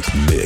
mix. mix,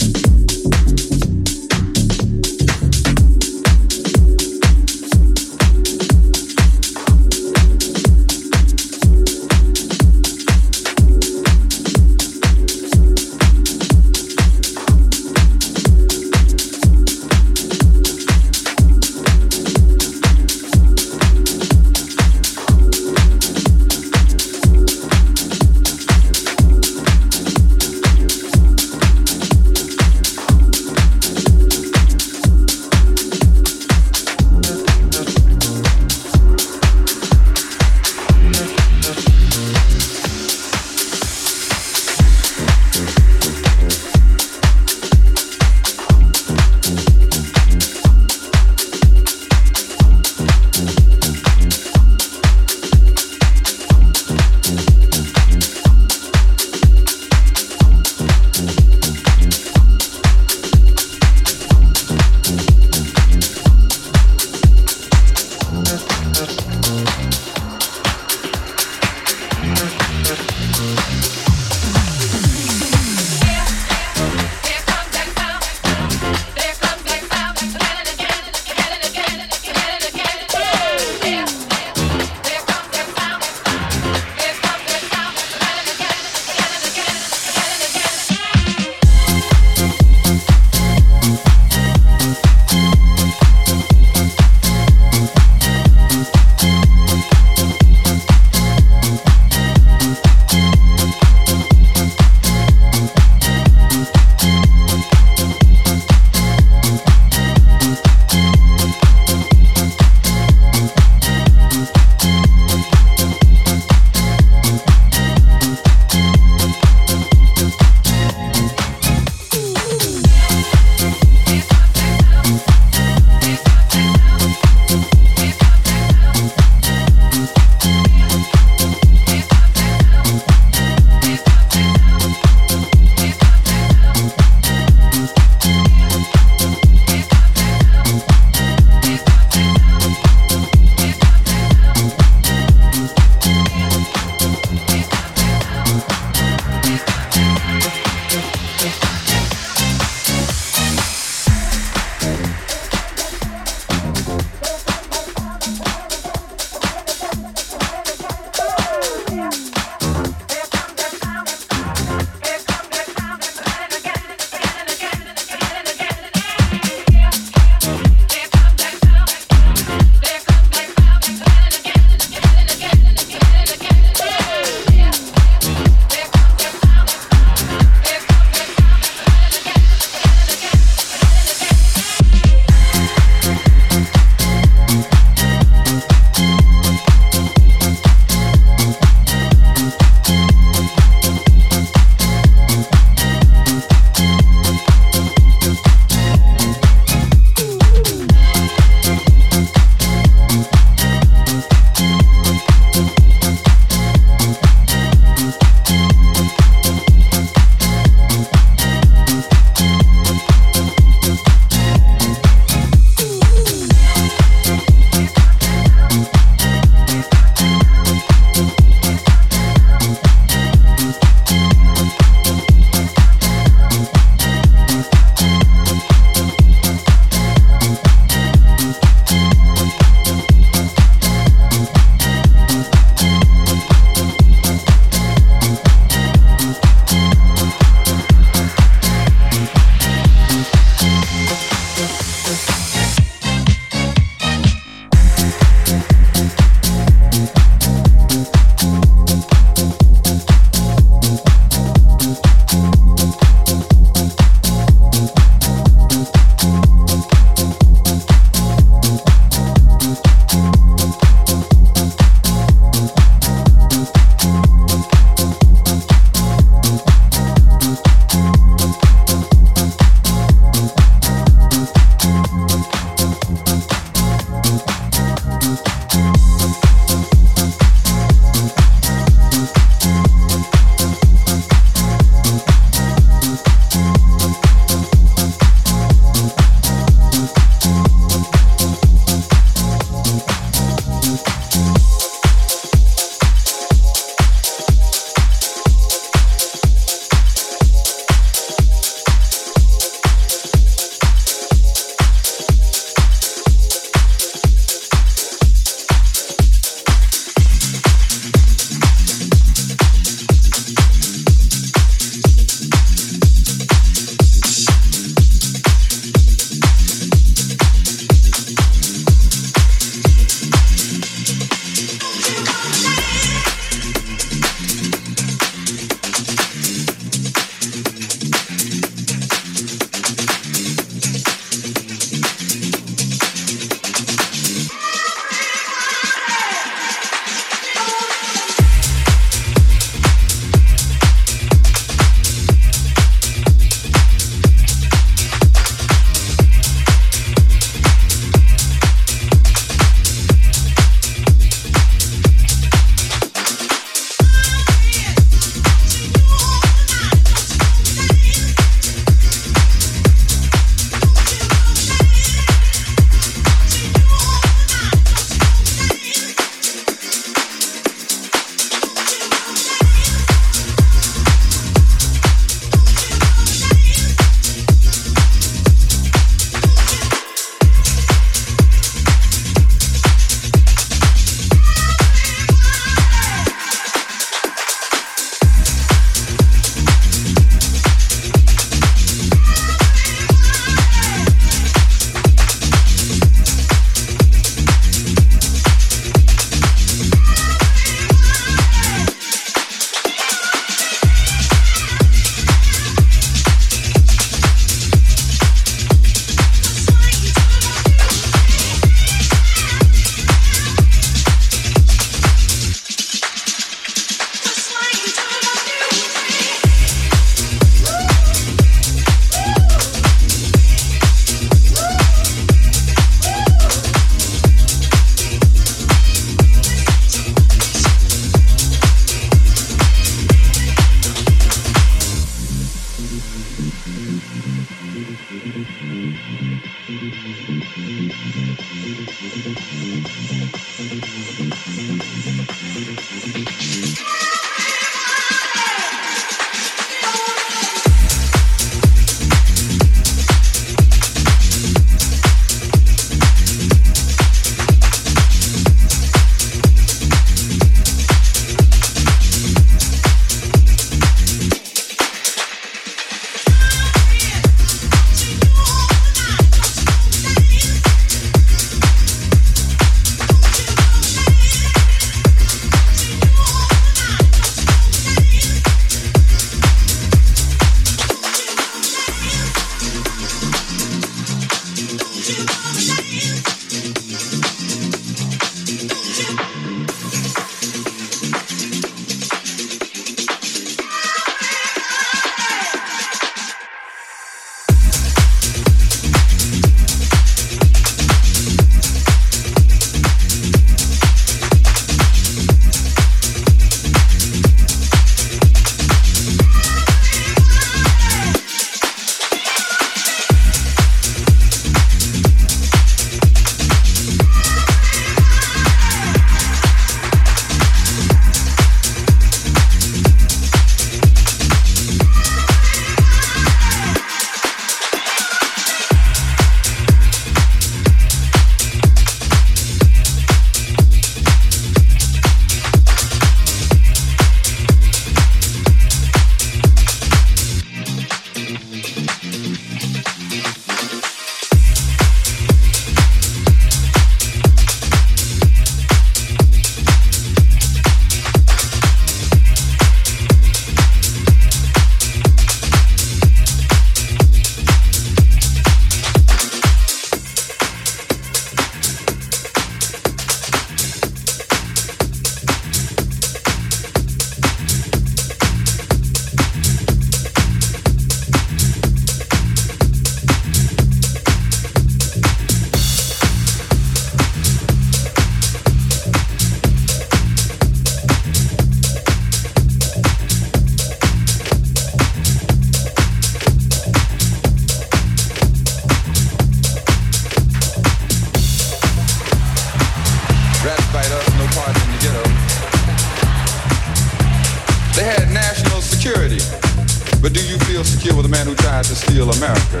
man who tried to steal America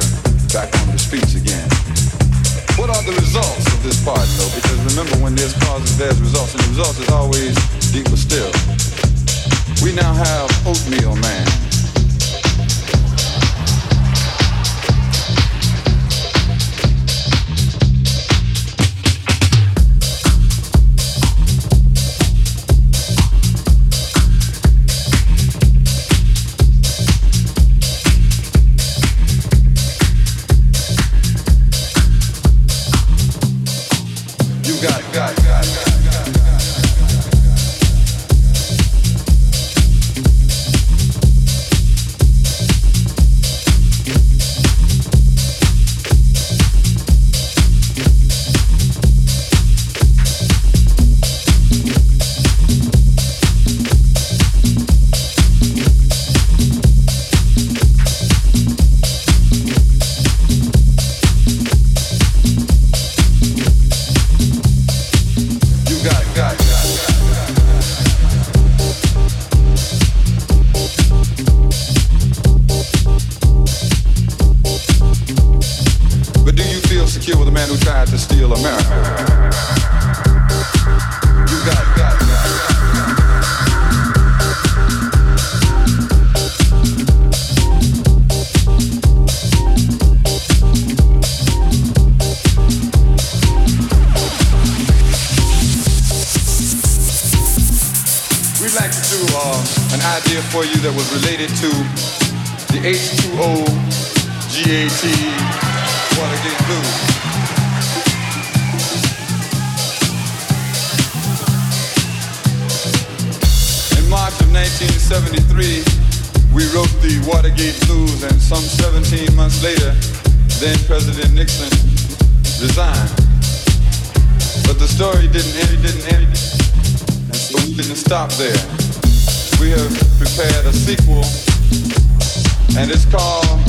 back on the streets again. What are the results of this part, though? Because remember, when there's causes, there's results, and the results is always deeper still. We now have Oatmeal Man. H2O GAT wanna get loose. In March of 1973, we wrote the Watergate Blues and some 17 months later, then President Nixon resigned. But the story didn't end, didn't end, and so we didn't stop there. We have prepared a sequel and it's called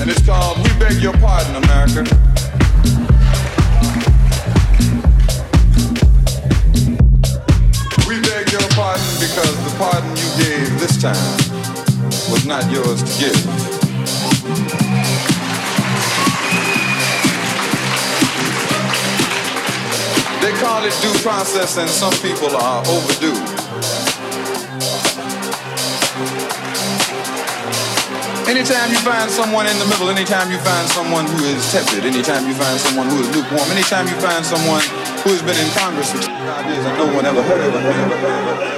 and it's called We Beg Your Pardon, America. We beg your pardon because the pardon you gave this time was not yours to give. They call it due process and some people are overdue. anytime you find someone in the middle, anytime you find someone who is tepid, anytime you find someone who is lukewarm, anytime you find someone who has been in Congress for ideas and no one ever heard of it.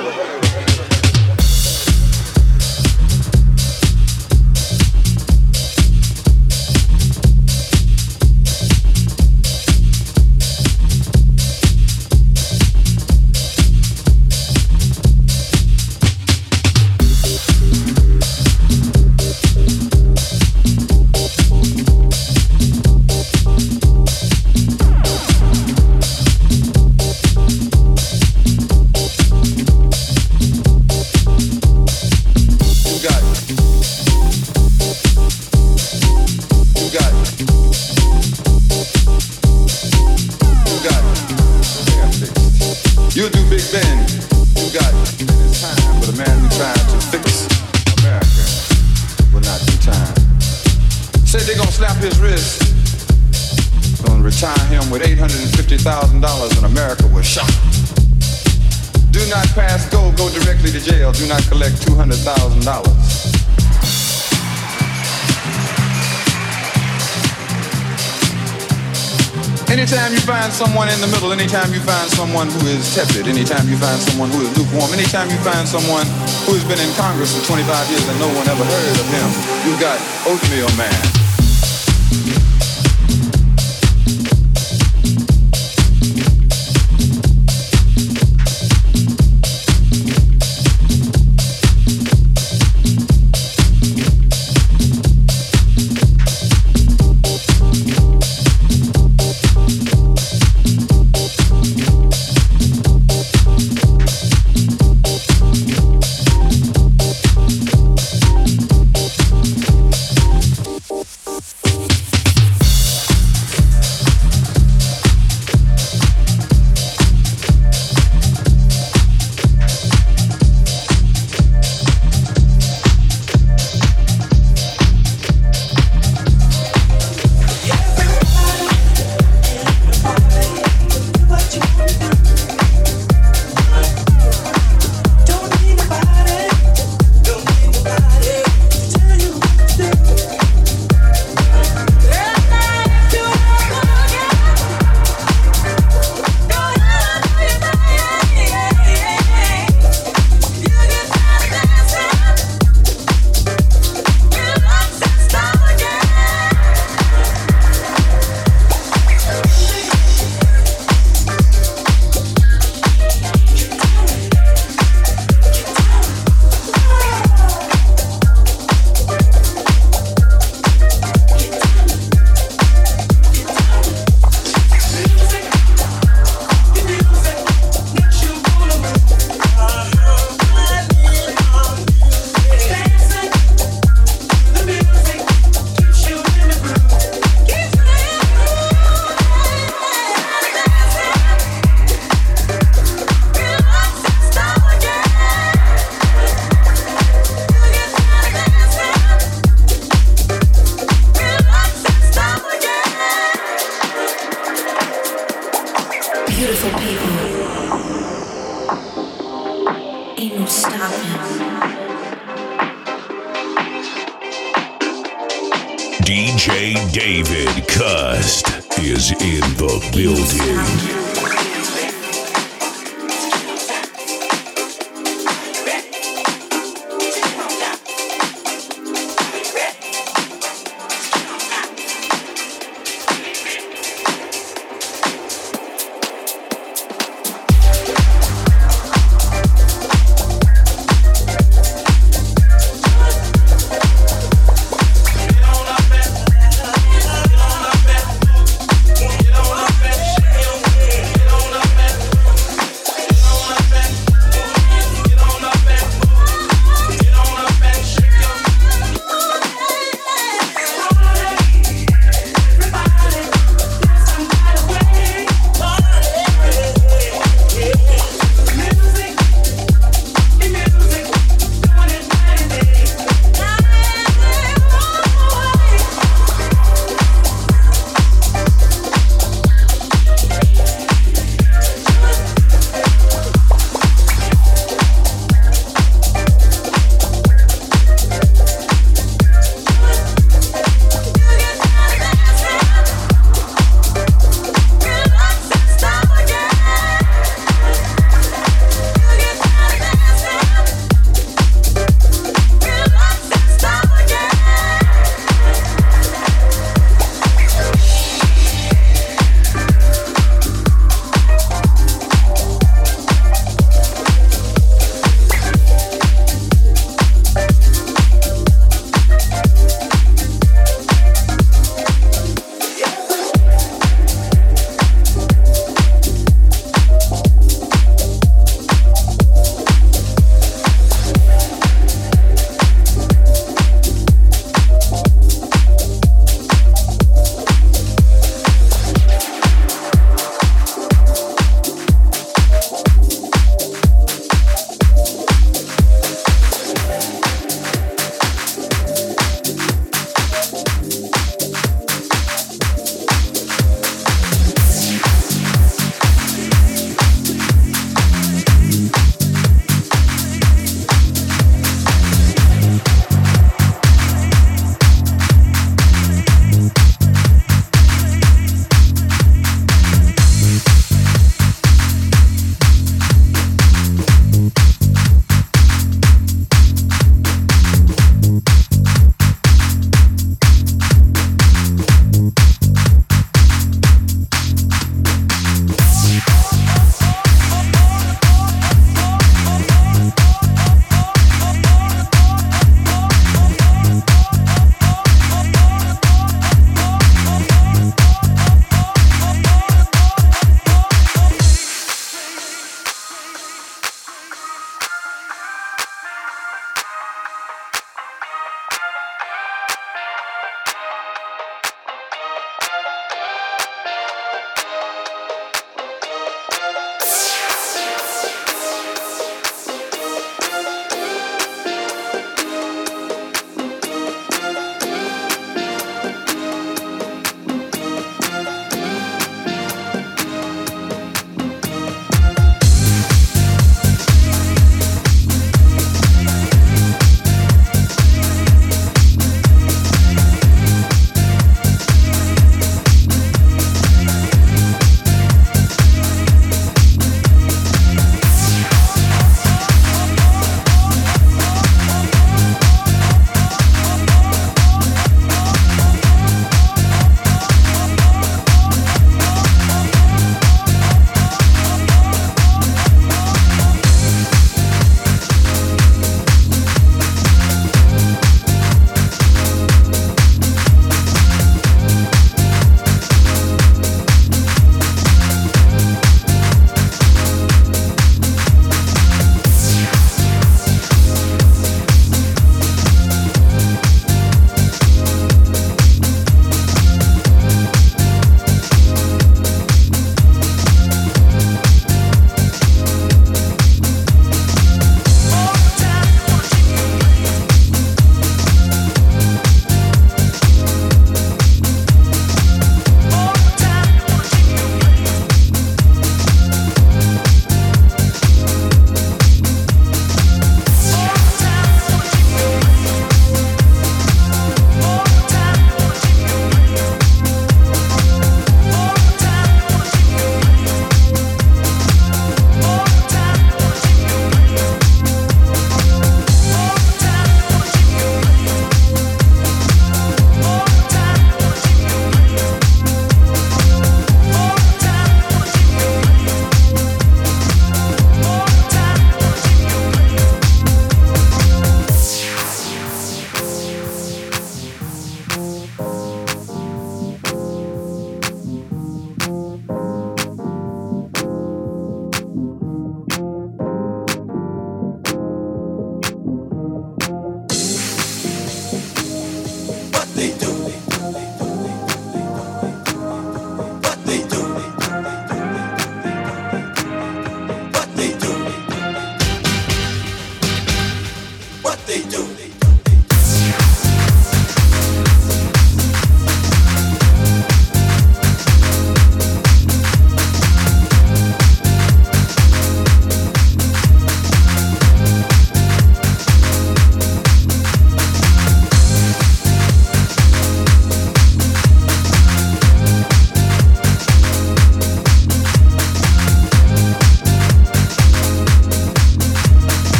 The man who tried to fix America will not be time. Said they're gonna slap his wrist, gonna retire him with $850,000 and America was shocked. Do not pass go, go directly to jail. Do not collect $200,000. Anytime you find someone in the middle, anytime you find someone who is tepid, anytime you find someone who is lukewarm, anytime you find someone who has been in Congress for 25 years and no one ever heard of him, you've got oatmeal man.